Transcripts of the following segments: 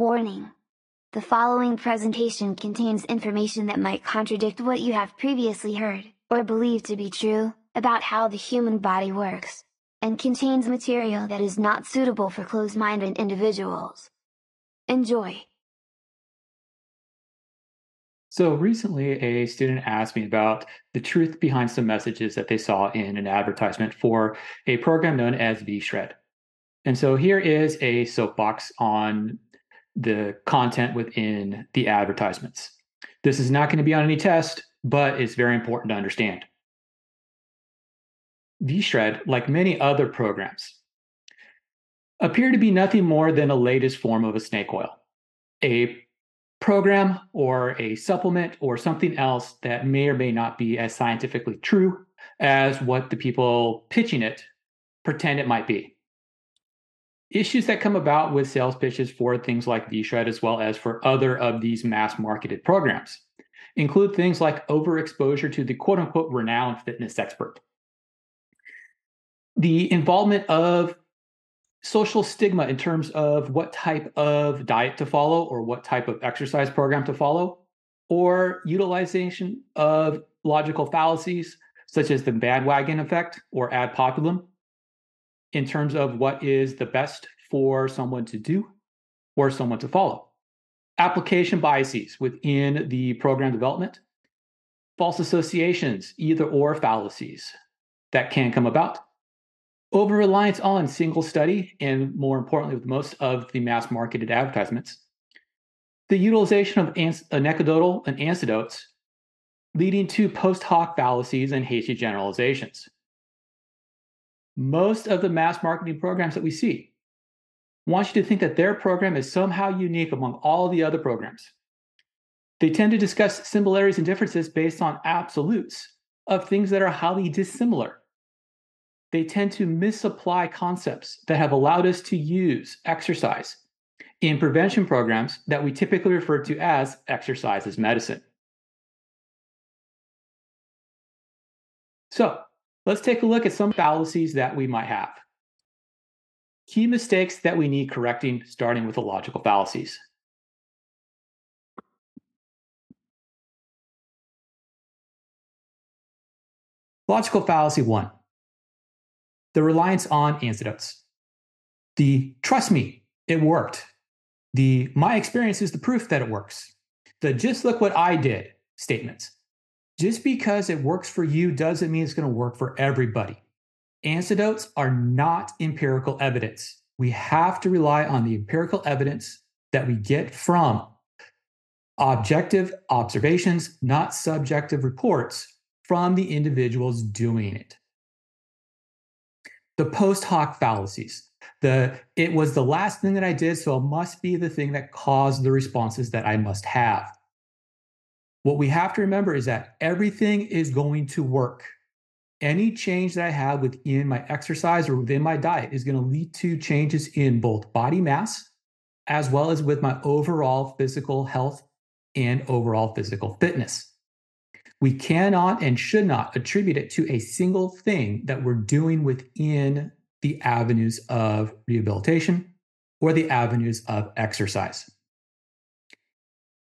Warning! The following presentation contains information that might contradict what you have previously heard, or believed to be true, about how the human body works, and contains material that is not suitable for closed-minded individuals. Enjoy! So recently, a student asked me about the truth behind some messages that they saw in an advertisement for a program known as VShred. And so here is a soapbox on the content within the advertisements. This is not going to be on any test, but it's very important to understand. VShred, like many other programs, appear to be nothing more than a latest form of a snake oil, a program or a supplement or something else that may or may not be as scientifically true as what the people pitching it pretend it might be issues that come about with sales pitches for things like VShred as well as for other of these mass marketed programs include things like overexposure to the quote unquote renowned fitness expert. The involvement of social stigma in terms of what type of diet to follow or what type of exercise program to follow, or utilization of logical fallacies such as the bandwagon effect or ad populum in terms of what is the best for someone to do or someone to follow. Application biases within the program development, false associations, either or fallacies that can come about, over reliance on single study, and more importantly, with most of the mass marketed advertisements, the utilization of anecdotal and anecdotes leading to post hoc fallacies and hasty generalizations most of the mass marketing programs that we see want you to think that their program is somehow unique among all the other programs. They tend to discuss similarities and differences based on absolutes of things that are highly dissimilar. They tend to misapply concepts that have allowed us to use exercise in prevention programs that we typically refer to as exercise as medicine. So, Let's take a look at some fallacies that we might have. Key mistakes that we need correcting, starting with the logical fallacies. Logical fallacy one the reliance on antidotes. The trust me, it worked. The my experience is the proof that it works. The just look what I did statements. Just because it works for you doesn't mean it's going to work for everybody. Antidotes are not empirical evidence. We have to rely on the empirical evidence that we get from objective observations, not subjective reports from the individuals doing it. The post hoc fallacies. The it was the last thing that I did, so it must be the thing that caused the responses that I must have. What we have to remember is that everything is going to work. Any change that I have within my exercise or within my diet is going to lead to changes in both body mass as well as with my overall physical health and overall physical fitness. We cannot and should not attribute it to a single thing that we're doing within the avenues of rehabilitation or the avenues of exercise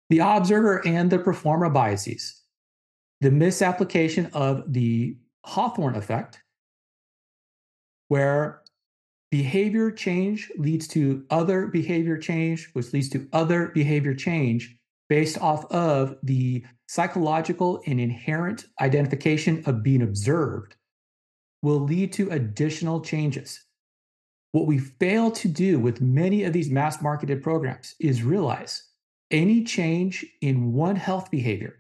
the observer and the performer biases, the misapplication of the Hawthorne effect, where behavior change leads to other behavior change, which leads to other behavior change based off of the psychological and inherent identification of being observed, will lead to additional changes. What we fail to do with many of these mass marketed programs is realize any change in one health behavior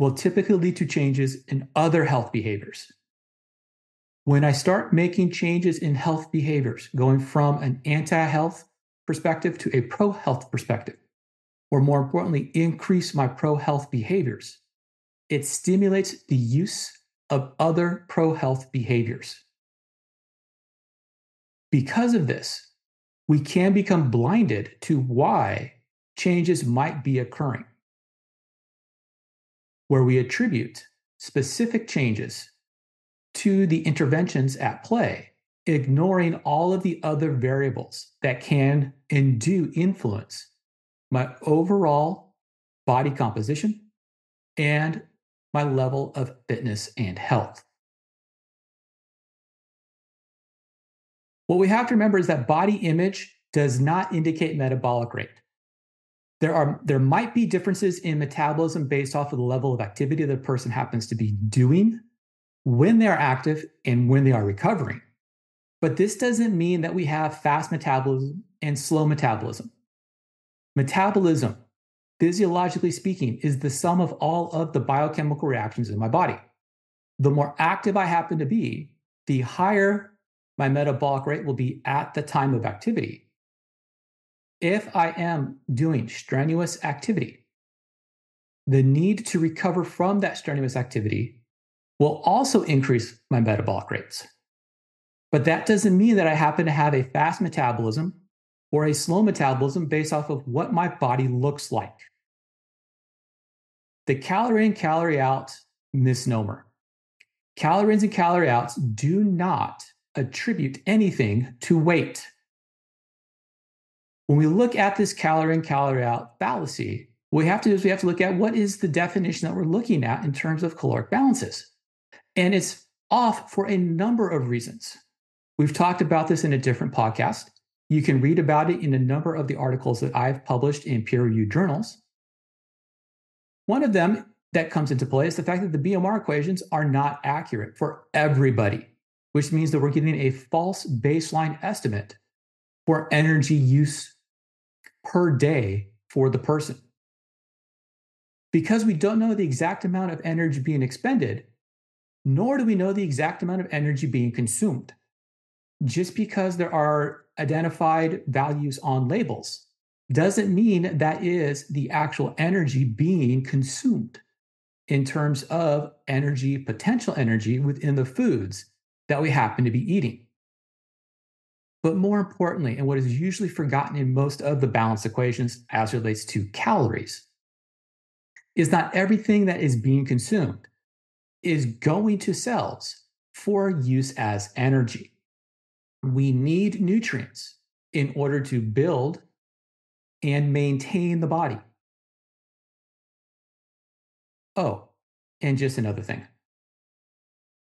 will typically lead to changes in other health behaviors. When I start making changes in health behaviors, going from an anti health perspective to a pro health perspective, or more importantly, increase my pro health behaviors, it stimulates the use of other pro health behaviors. Because of this, we can become blinded to why changes might be occurring, where we attribute specific changes to the interventions at play, ignoring all of the other variables that can and do influence my overall body composition and my level of fitness and health. What we have to remember is that body image does not indicate metabolic rate. There, are, there might be differences in metabolism based off of the level of activity that a person happens to be doing when they are active and when they are recovering. But this doesn't mean that we have fast metabolism and slow metabolism. Metabolism, physiologically speaking, is the sum of all of the biochemical reactions in my body. The more active I happen to be, the higher my metabolic rate will be at the time of activity. If I am doing strenuous activity, the need to recover from that strenuous activity will also increase my metabolic rates. But that doesn't mean that I happen to have a fast metabolism or a slow metabolism based off of what my body looks like. The calorie in, calorie out misnomer. Calories and calorie outs do not attribute anything to weight. When we look at this calorie in, calorie out fallacy, what we have to do is we have to look at what is the definition that we're looking at in terms of caloric balances. And it's off for a number of reasons. We've talked about this in a different podcast. You can read about it in a number of the articles that I've published in peer reviewed journals. One of them that comes into play is the fact that the BMR equations are not accurate for everybody, which means that we're getting a false baseline estimate for energy use per day for the person. Because we don't know the exact amount of energy being expended, nor do we know the exact amount of energy being consumed. Just because there are identified values on labels doesn't mean that is the actual energy being consumed in terms of energy, potential energy within the foods that we happen to be eating. But more importantly, and what is usually forgotten in most of the balance equations as relates to calories, is not everything that is being consumed is going to cells for use as energy. We need nutrients in order to build and maintain the body. Oh, and just another thing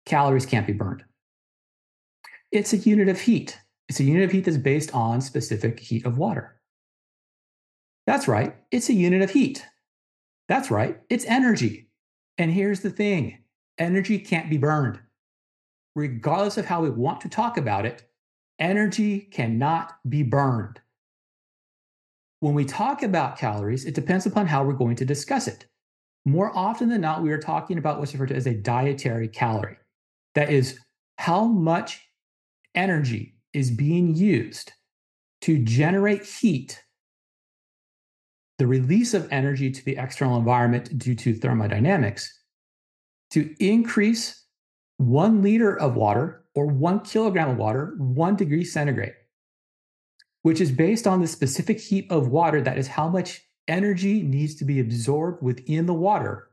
calories can't be burned. It's a unit of heat. It's a unit of heat that's based on specific heat of water. That's right, it's a unit of heat. That's right, it's energy. And here's the thing energy can't be burned. Regardless of how we want to talk about it, energy cannot be burned. When we talk about calories, it depends upon how we're going to discuss it. More often than not, we are talking about what's referred to as a dietary calorie. That is how much energy is being used to generate heat, the release of energy to the external environment due to thermodynamics, to increase one liter of water or one kilogram of water, one degree centigrade, which is based on the specific heat of water. That is how much energy needs to be absorbed within the water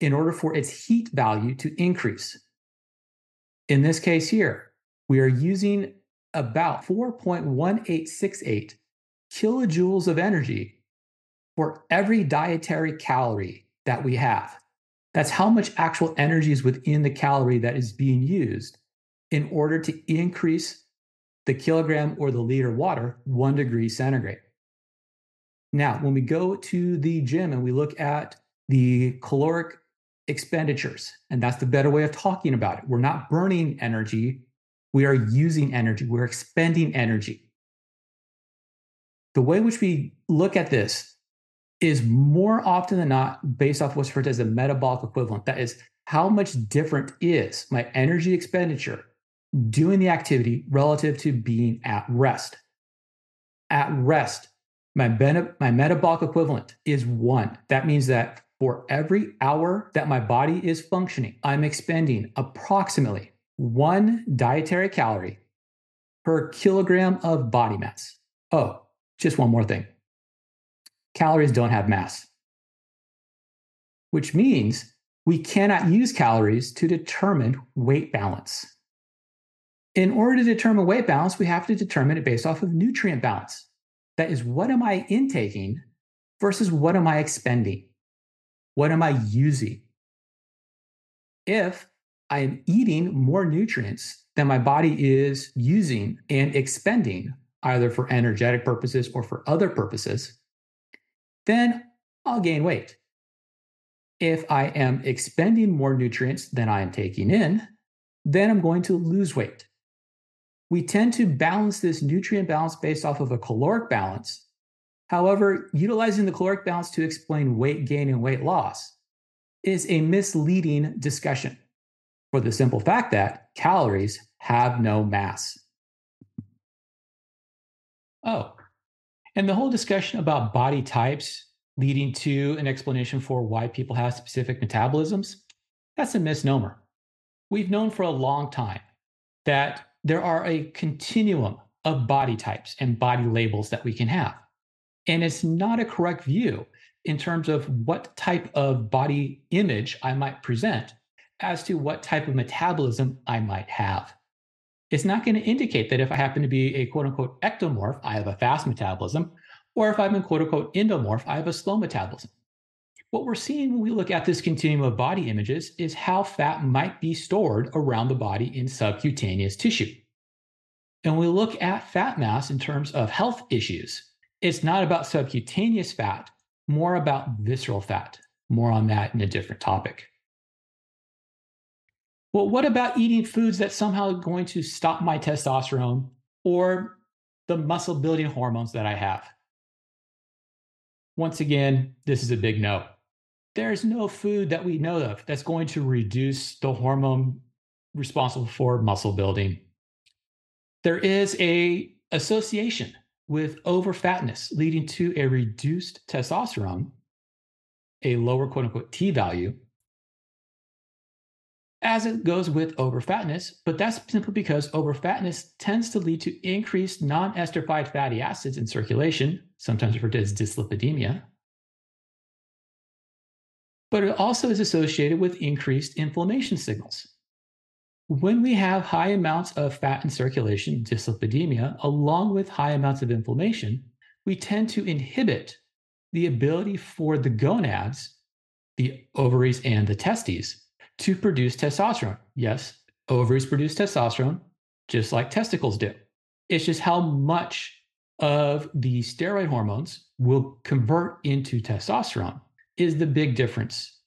in order for its heat value to increase. In this case here, we are using about 4.1868 kilojoules of energy for every dietary calorie that we have. That's how much actual energy is within the calorie that is being used in order to increase the kilogram or the liter water one degree centigrade. Now, when we go to the gym and we look at the caloric expenditures, and that's the better way of talking about it, we're not burning energy, we are using energy, we're expending energy. The way which we look at this is more often than not based off what's referred to as a metabolic equivalent. That is, how much different is my energy expenditure doing the activity relative to being at rest? At rest, my, ben- my metabolic equivalent is one. That means that for every hour that my body is functioning, I'm expending approximately one dietary calorie per kilogram of body mass. Oh, just one more thing calories don't have mass, which means we cannot use calories to determine weight balance. In order to determine weight balance, we have to determine it based off of nutrient balance. That is, what am I intaking versus what am I expending? What am I using? If I'm eating more nutrients than my body is using and expending, either for energetic purposes or for other purposes, then I'll gain weight. If I am expending more nutrients than I am taking in, then I'm going to lose weight. We tend to balance this nutrient balance based off of a caloric balance. However, utilizing the caloric balance to explain weight gain and weight loss is a misleading discussion for the simple fact that calories have no mass. Oh, and the whole discussion about body types leading to an explanation for why people have specific metabolisms, that's a misnomer. We've known for a long time that there are a continuum of body types and body labels that we can have. And it's not a correct view in terms of what type of body image I might present as to what type of metabolism I might have. It's not going to indicate that if I happen to be a quote unquote ectomorph, I have a fast metabolism, or if I'm a quote unquote endomorph, I have a slow metabolism. What we're seeing when we look at this continuum of body images is how fat might be stored around the body in subcutaneous tissue. And we look at fat mass in terms of health issues, it's not about subcutaneous fat, more about visceral fat. More on that in a different topic. Well, what about eating foods that somehow going to stop my testosterone or the muscle building hormones that I have? Once again, this is a big no. There's no food that we know of that's going to reduce the hormone responsible for muscle building. There is a association with overfatness leading to a reduced testosterone, a lower quote unquote T value, as it goes with overfatness, but that's simply because overfatness tends to lead to increased non esterified fatty acids in circulation, sometimes referred to as dyslipidemia. But it also is associated with increased inflammation signals. When we have high amounts of fat in circulation, dyslipidemia, along with high amounts of inflammation, we tend to inhibit the ability for the gonads, the ovaries and the testes, to produce testosterone. Yes, ovaries produce testosterone just like testicles do. It's just how much of the steroid hormones will convert into testosterone is the big difference.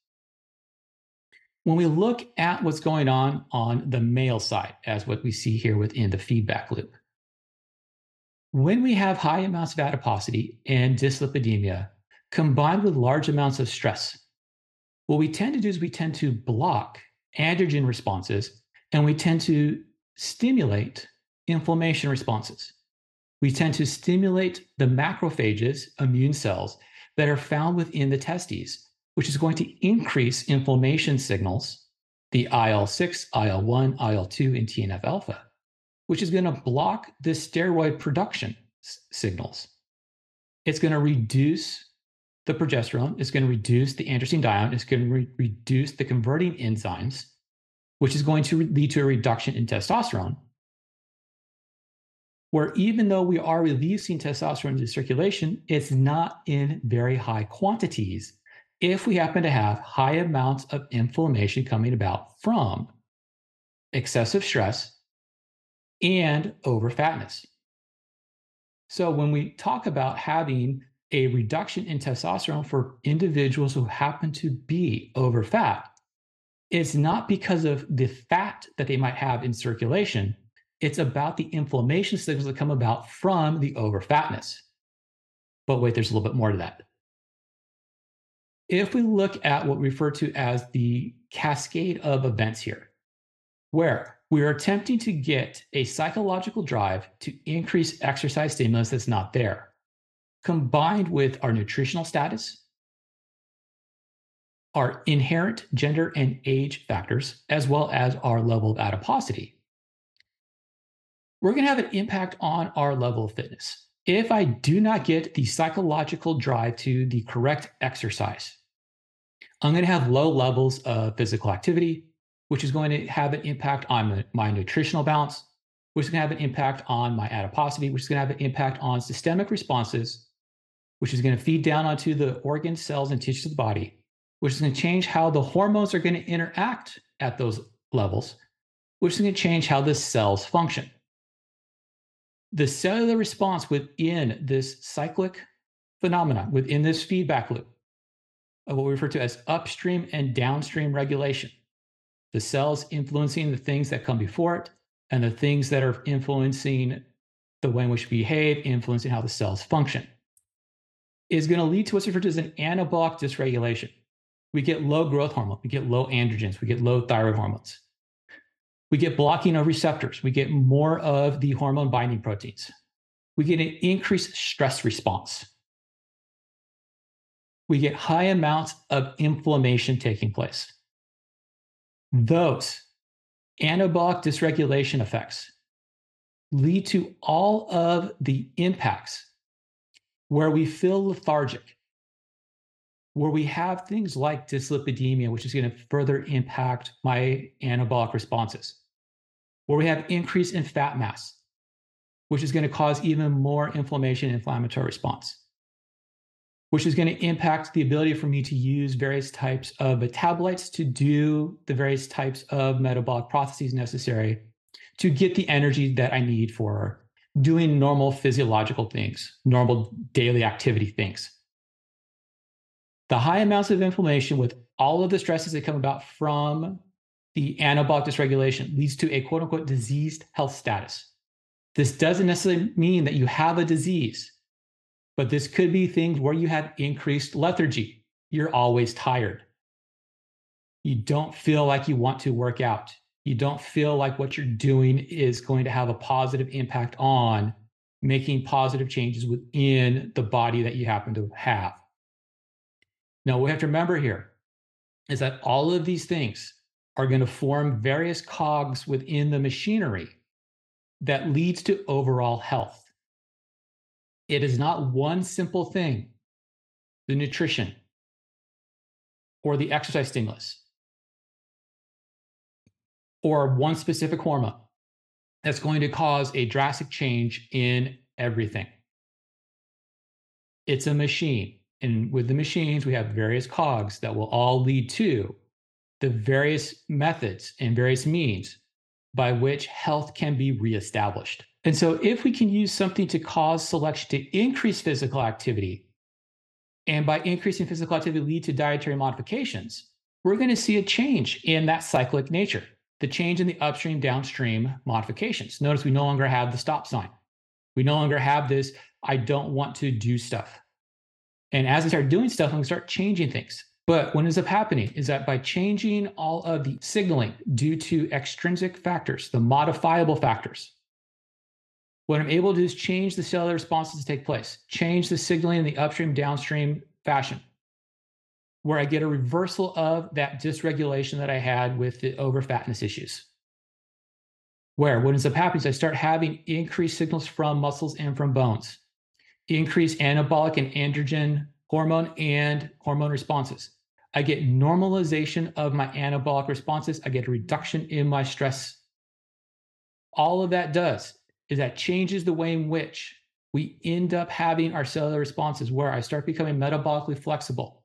When we look at what's going on on the male side, as what we see here within the feedback loop, when we have high amounts of adiposity and dyslipidemia combined with large amounts of stress, what we tend to do is we tend to block androgen responses and we tend to stimulate inflammation responses. We tend to stimulate the macrophages, immune cells, that are found within the testes, which is going to increase inflammation signals, the IL 6, IL 1, IL 2, and TNF alpha, which is going to block the steroid production s- signals. It's going to reduce the progesterone. is going to reduce the androstenedione. It's going to re- reduce the converting enzymes, which is going to re- lead to a reduction in testosterone. Where even though we are releasing testosterone into circulation, it's not in very high quantities if we happen to have high amounts of inflammation coming about from excessive stress and over fatness. So when we talk about having a reduction in testosterone for individuals who happen to be over fat. It's not because of the fat that they might have in circulation. It's about the inflammation signals that come about from the over fatness. But wait there's a little bit more to that. If we look at what we refer to as the cascade of events here where we are attempting to get a psychological drive to increase exercise stimulus that's not there combined with our nutritional status, our inherent gender and age factors, as well as our level of adiposity, we're going to have an impact on our level of fitness. If I do not get the psychological drive to the correct exercise, I'm going to have low levels of physical activity, which is going to have an impact on my nutritional balance, which is going to have an impact on my adiposity, which is going to have an impact on systemic responses which is going to feed down onto the organs, cells, and tissues of the body, which is going to change how the hormones are going to interact at those levels, which is going to change how the cells function. The cellular response within this cyclic phenomena, within this feedback loop, of what we refer to as upstream and downstream regulation. The cells influencing the things that come before it, and the things that are influencing the way in which we behave, influencing how the cells function, is going to lead to what's referred to as an anabolic dysregulation. We get low growth hormone, we get low androgens, we get low thyroid hormones. We get blocking of receptors, we get more of the hormone binding proteins. We get an increased stress response. We get high amounts of inflammation taking place. Those anabolic dysregulation effects lead to all of the impacts where we feel lethargic, where we have things like dyslipidemia, which is going to further impact my anabolic responses, where we have increase in fat mass, which is going to cause even more inflammation and inflammatory response which is going to impact the ability for me to use various types of metabolites to do the various types of metabolic processes necessary to get the energy that I need for doing normal physiological things, normal daily activity things. The high amounts of inflammation with all of the stresses that come about from the anabolic dysregulation leads to a quote unquote diseased health status. This doesn't necessarily mean that you have a disease but this could be things where you have increased lethargy. You're always tired. You don't feel like you want to work out. You don't feel like what you're doing is going to have a positive impact on making positive changes within the body that you happen to have. Now, we have to remember here is that all of these things are going to form various cogs within the machinery that leads to overall health. It is not one simple thing the nutrition or the exercise stimulus or one specific hormone that's going to cause a drastic change in everything. It's a machine. And with the machines, we have various cogs that will all lead to the various methods and various means by which health can be reestablished. And so, if we can use something to cause selection to increase physical activity, and by increasing physical activity lead to dietary modifications, we're going to see a change in that cyclic nature, the change in the upstream downstream modifications. Notice we no longer have the stop sign. We no longer have this, I don't want to do stuff. And as I start doing stuff, I'm going to start changing things. But what ends up happening is that by changing all of the signaling due to extrinsic factors, the modifiable factors, what I'm able to do is change the cellular responses to take place, change the signaling in the upstream, downstream fashion, where I get a reversal of that dysregulation that I had with the overfatness issues. Where what ends up happening is I start having increased signals from muscles and from bones, increased anabolic and androgen hormone and hormone responses. I get normalization of my anabolic responses. I get a reduction in my stress. All of that does is that changes the way in which we end up having our cellular responses where I start becoming metabolically flexible.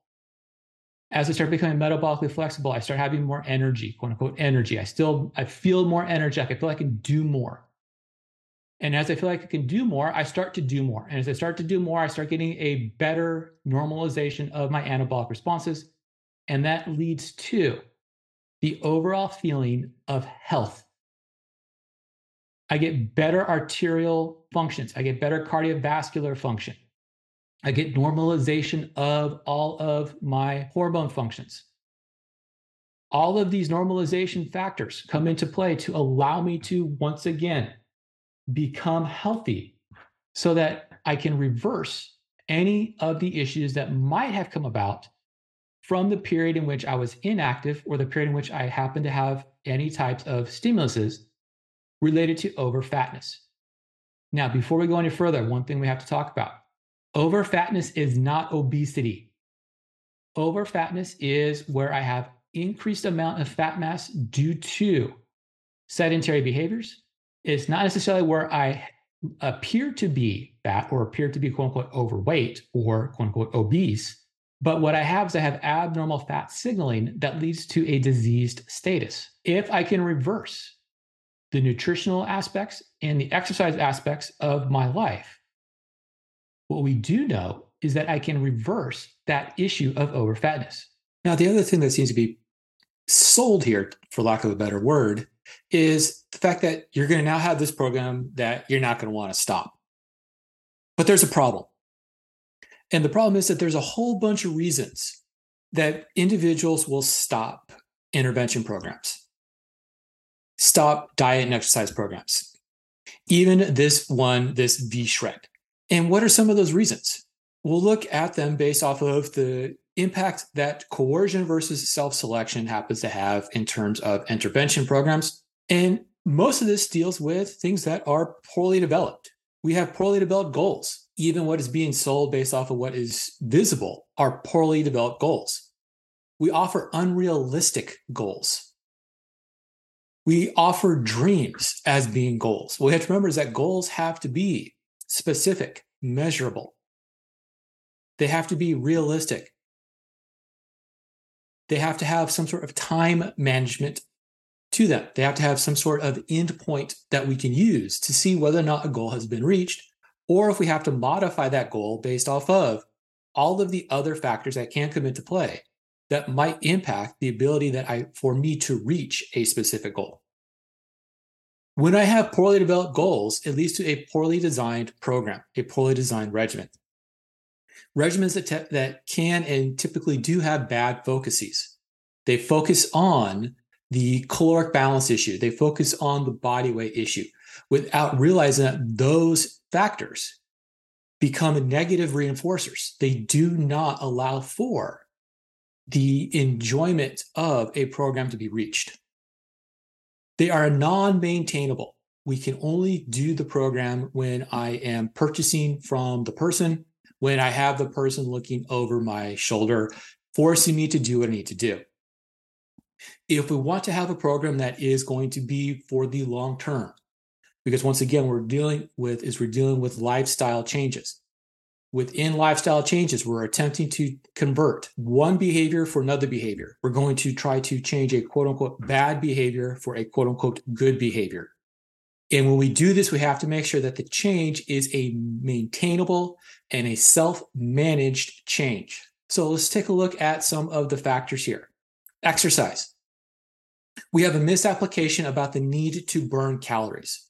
As I start becoming metabolically flexible, I start having more energy, quote unquote energy. I still I feel more energetic. I feel like I can do more. And as I feel like I can do more, I start to do more. And as I start to do more, I start getting a better normalization of my anabolic responses. And that leads to the overall feeling of health I get better arterial functions. I get better cardiovascular function. I get normalization of all of my hormone functions. All of these normalization factors come into play to allow me to once again become healthy so that I can reverse any of the issues that might have come about from the period in which I was inactive or the period in which I happened to have any types of stimuluses related to overfatness. Now, before we go any further, one thing we have to talk about overfatness is not obesity. Overfatness is where I have increased amount of fat mass due to sedentary behaviors. It's not necessarily where I appear to be fat or appear to be quote unquote overweight or quote unquote obese. But what I have is I have abnormal fat signaling that leads to a diseased status. If I can reverse the nutritional aspects and the exercise aspects of my life, what we do know is that I can reverse that issue of overfatness. Now, the other thing that seems to be sold here, for lack of a better word, is the fact that you're going to now have this program that you're not going to want to stop. But there's a problem. And the problem is that there's a whole bunch of reasons that individuals will stop intervention programs, stop diet and exercise programs, even this one, this V Shred. And what are some of those reasons? We'll look at them based off of the impact that coercion versus self selection happens to have in terms of intervention programs. And most of this deals with things that are poorly developed. We have poorly developed goals. Even what is being sold based off of what is visible are poorly developed goals. We offer unrealistic goals. We offer dreams as being goals. What we have to remember is that goals have to be specific, measurable. They have to be realistic they have to have some sort of time management to them. They have to have some sort of endpoint that we can use to see whether or not a goal has been reached, or if we have to modify that goal based off of all of the other factors that can come into play that might impact the ability that I for me to reach a specific goal. When I have poorly developed goals, it leads to a poorly designed program, a poorly designed regimen regimens that, te- that can and typically do have bad focuses. They focus on the caloric balance issue, they focus on the body weight issue without realizing that those factors become negative reinforcers. They do not allow for the enjoyment of a program to be reached. They are non maintainable. We can only do the program when I am purchasing from the person when I have the person looking over my shoulder, forcing me to do what I need to do. If we want to have a program that is going to be for the long term, because once again, we're dealing with is we're dealing with lifestyle changes. Within lifestyle changes, we're attempting to convert one behavior for another behavior. We're going to try to change a quote unquote bad behavior for a quote unquote good behavior. And when we do this, we have to make sure that the change is a maintainable and a self managed change. So let's take a look at some of the factors here. Exercise. We have a misapplication about the need to burn calories.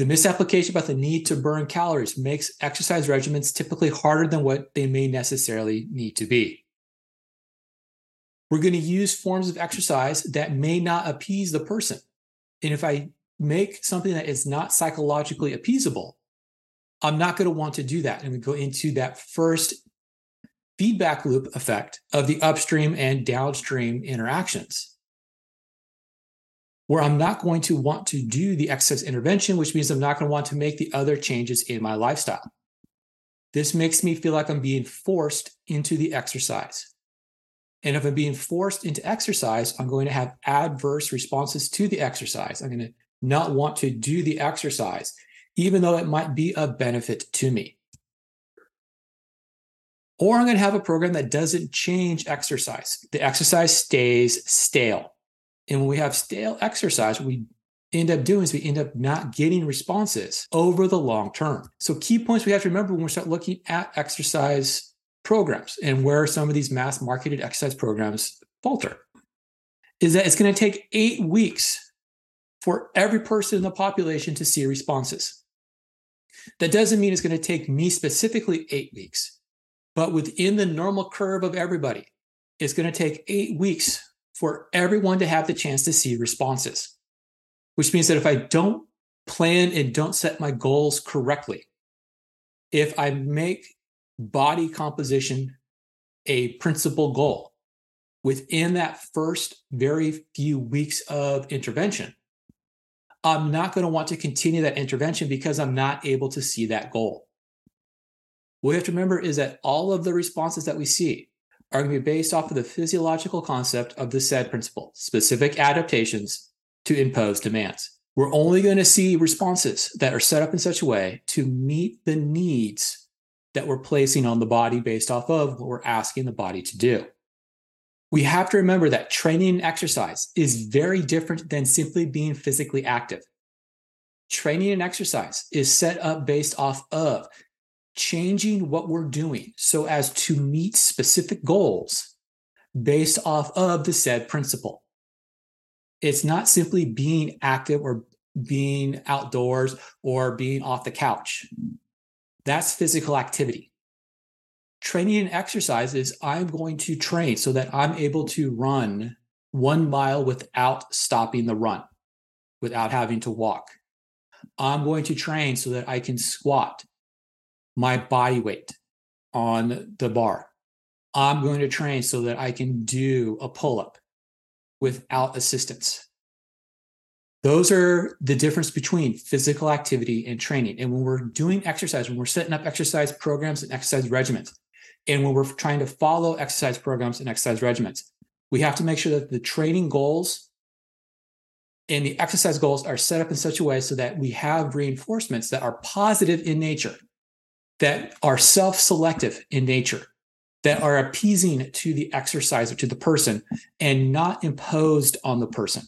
The misapplication about the need to burn calories makes exercise regimens typically harder than what they may necessarily need to be. We're going to use forms of exercise that may not appease the person. And if I make something that is not psychologically appeasable, I'm not going to want to do that. And we go into that first feedback loop effect of the upstream and downstream interactions, where I'm not going to want to do the excess intervention, which means I'm not going to want to make the other changes in my lifestyle. This makes me feel like I'm being forced into the exercise. And if I'm being forced into exercise, I'm going to have adverse responses to the exercise. I'm going to not want to do the exercise even though it might be a benefit to me. Or I'm going to have a program that doesn't change exercise. The exercise stays stale. And when we have stale exercise, we end up doing is we end up not getting responses over the long term. So, key points we have to remember when we start looking at exercise programs and where some of these mass marketed exercise programs falter is that it's going to take eight weeks for every person in the population to see responses. That doesn't mean it's going to take me specifically eight weeks, but within the normal curve of everybody, it's going to take eight weeks for everyone to have the chance to see responses, which means that if I don't plan and don't set my goals correctly, if I make body composition a principal goal within that first very few weeks of intervention, I'm not going to want to continue that intervention because I'm not able to see that goal. What we have to remember is that all of the responses that we see are going to be based off of the physiological concept of the SAID principle, specific adaptations to impose demands. We're only going to see responses that are set up in such a way to meet the needs that we're placing on the body based off of what we're asking the body to do. We have to remember that training and exercise is very different than simply being physically active. Training and exercise is set up based off of changing what we're doing so as to meet specific goals based off of the SAID principle. It's not simply being active or being outdoors or being off the couch. That's physical activity. Training and exercise is I'm going to train so that I'm able to run one mile without stopping the run, without having to walk. I'm going to train so that I can squat my body weight on the bar. I'm going to train so that I can do a pull up without assistance. Those are the difference between physical activity and training. And when we're doing exercise, when we're setting up exercise programs and exercise regimens, and when we're trying to follow exercise programs and exercise regimens, we have to make sure that the training goals and the exercise goals are set up in such a way so that we have reinforcements that are positive in nature, that are self selective in nature, that are appeasing to the exerciser, to the person, and not imposed on the person.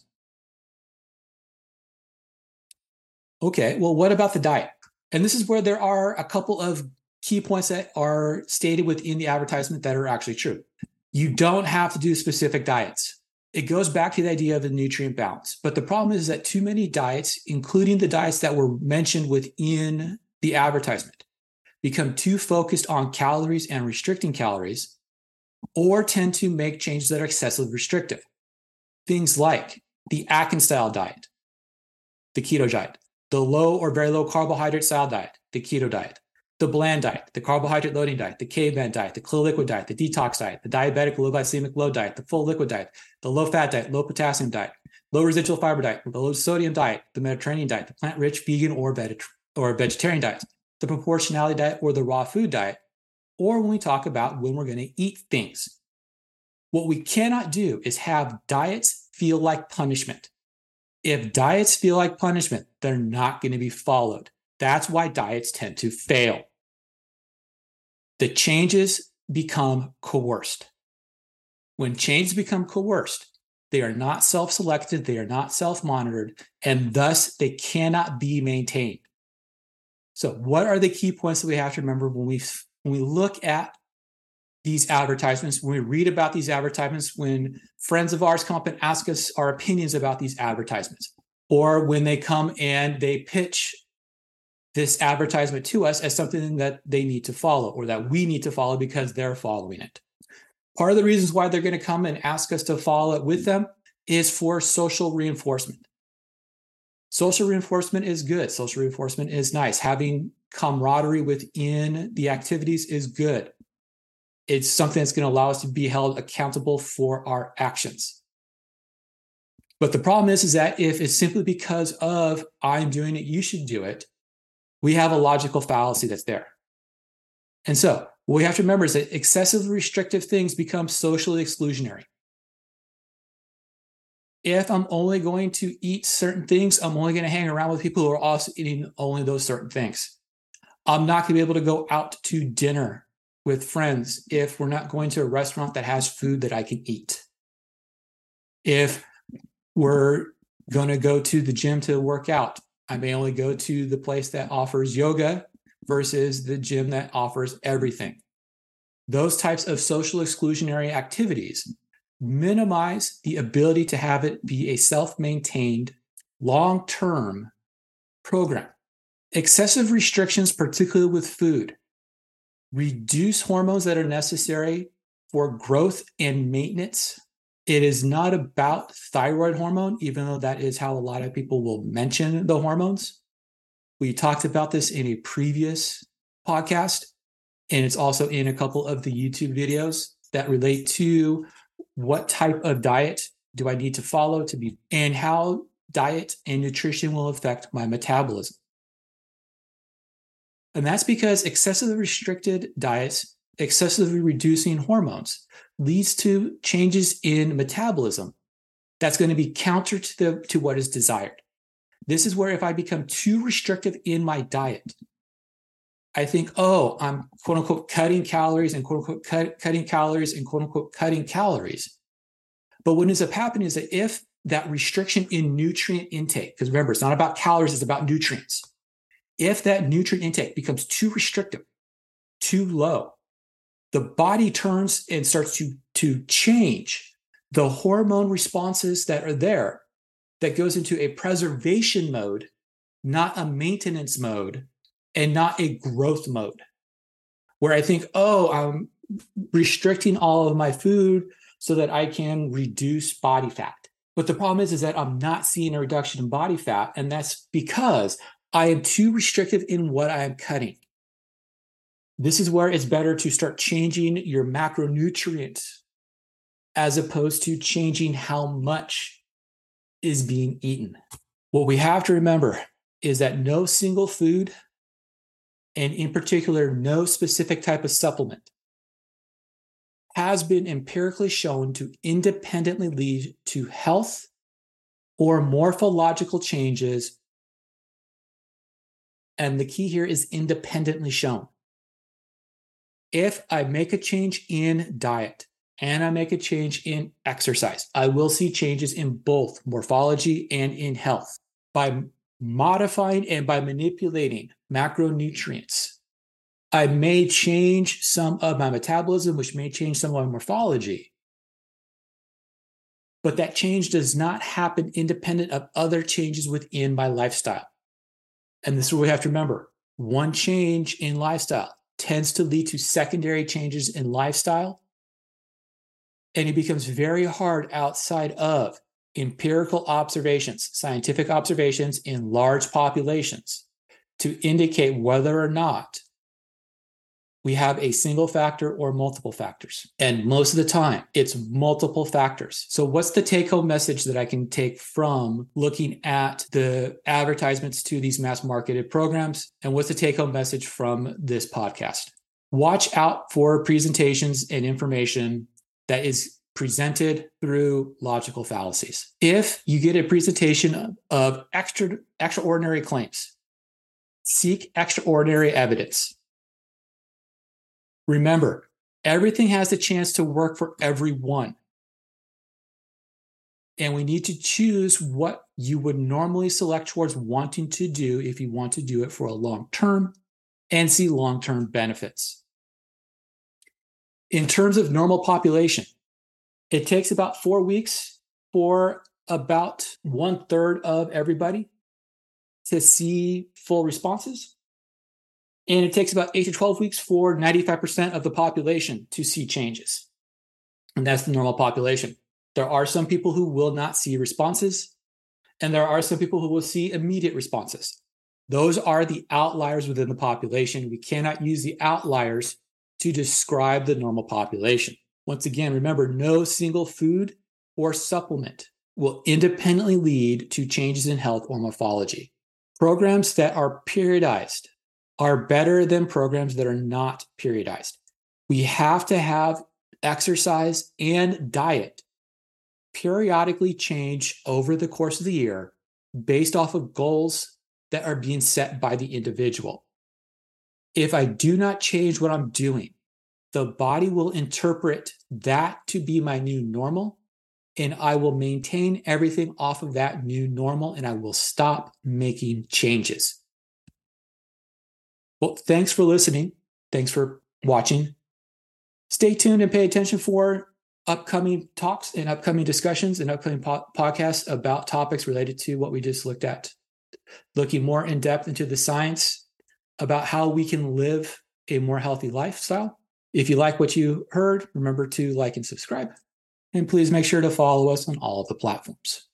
Okay, well, what about the diet? And this is where there are a couple of key points that are stated within the advertisement that are actually true. You don't have to do specific diets. It goes back to the idea of the nutrient balance. But the problem is that too many diets, including the diets that were mentioned within the advertisement, become too focused on calories and restricting calories, or tend to make changes that are excessively restrictive. Things like the Atkins style diet, the keto diet, the low or very low carbohydrate style diet, the keto diet, the bland diet, the carbohydrate loading diet, the caveman diet, the clear liquid diet, the detox diet, the diabetic low glycemic low diet, the full liquid diet, the low fat diet, low potassium diet, low residual fiber diet, the low sodium diet, the Mediterranean diet, the plant rich vegan or, or vegetarian diet, the proportionality diet or the raw food diet, or when we talk about when we're going to eat things. What we cannot do is have diets feel like punishment. If diets feel like punishment, they're not going to be followed. That's why diets tend to fail. The changes become coerced. When changes become coerced, they are not self selected, they are not self monitored, and thus they cannot be maintained. So, what are the key points that we have to remember when we, when we look at these advertisements, when we read about these advertisements, when friends of ours come up and ask us our opinions about these advertisements, or when they come and they pitch this advertisement to us as something that they need to follow or that we need to follow because they're following it. Part of the reasons why they're going to come and ask us to follow it with them is for social reinforcement. Social reinforcement is good. Social reinforcement is nice. Having camaraderie within the activities is good. It's something that's going to allow us to be held accountable for our actions. But the problem is, is that if it's simply because of I'm doing it, you should do it, we have a logical fallacy that's there. And so what we have to remember is that excessively restrictive things become socially exclusionary. If I'm only going to eat certain things, I'm only going to hang around with people who are also eating only those certain things. I'm not going to be able to go out to dinner with friends if we're not going to a restaurant that has food that I can eat. If we're going to go to the gym to work out, I may only go to the place that offers yoga versus the gym that offers everything. Those types of social exclusionary activities minimize the ability to have it be a self maintained, long term program. Excessive restrictions, particularly with food, reduce hormones that are necessary for growth and maintenance it is not about thyroid hormone, even though that is how a lot of people will mention the hormones. We talked about this in a previous podcast, and it's also in a couple of the YouTube videos that relate to what type of diet do I need to follow to be, and how diet and nutrition will affect my metabolism. And that's because excessively restricted diets, excessively reducing hormones, leads to changes in metabolism that's going to be counter to the to what is desired This is where if I become too restrictive in my diet, I think, oh, I'm quote unquote cutting calories and quote unquote cut, cutting calories and quote unquote cutting calories. But what ends up happening is that if that restriction in nutrient intake, because remember, it's not about calories, it's about nutrients. If that nutrient intake becomes too restrictive, too low, the body turns and starts to, to change the hormone responses that are there that goes into a preservation mode, not a maintenance mode, and not a growth mode. Where I think, oh, I'm restricting all of my food so that I can reduce body fat. But the problem is, is that I'm not seeing a reduction in body fat. And that's because I am too restrictive in what I am cutting. This is where it's better to start changing your macronutrients as opposed to changing how much is being eaten. What we have to remember is that no single food, and in particular, no specific type of supplement, has been empirically shown to independently lead to health or morphological changes. And the key here is independently shown. If I make a change in diet and I make a change in exercise, I will see changes in both morphology and in health. By modifying and by manipulating macronutrients, I may change some of my metabolism, which may change some of my morphology. But that change does not happen independent of other changes within my lifestyle. And this is what we have to remember one change in lifestyle tends to lead to secondary changes in lifestyle. And it becomes very hard outside of empirical observations, scientific observations in large populations to indicate whether or not we have a single factor or multiple factors. And most of the time, it's multiple factors. So, what's the take home message that I can take from looking at the advertisements to these mass marketed programs? And what's the take home message from this podcast? Watch out for presentations and information that is presented through logical fallacies. If you get a presentation of extra extraordinary claims, seek extraordinary evidence Remember, everything has a chance to work for everyone. And we need to choose what you would normally select towards wanting to do if you want to do it for a long term and see long term benefits. In terms of normal population, it takes about four weeks for about one third of everybody to see full responses. And it takes about eight to 12 weeks for 95% of the population to see changes. And that's the normal population. There are some people who will not see responses, and there are some people who will see immediate responses. Those are the outliers within the population. We cannot use the outliers to describe the normal population. Once again, remember no single food or supplement will independently lead to changes in health or morphology. Programs that are periodized are better than programs that are not periodized. We have to have exercise and diet periodically change over the course of the year based off of goals that are being set by the individual. If I do not change what I'm doing, the body will interpret that to be my new normal, and I will maintain everything off of that new normal and I will stop making changes. Well, thanks for listening. Thanks for watching. Stay tuned and pay attention for upcoming talks and upcoming discussions and upcoming po- podcasts about topics related to what we just looked at, looking more in depth into the science about how we can live a more healthy lifestyle. If you like what you heard, remember to like and subscribe. And please make sure to follow us on all of the platforms.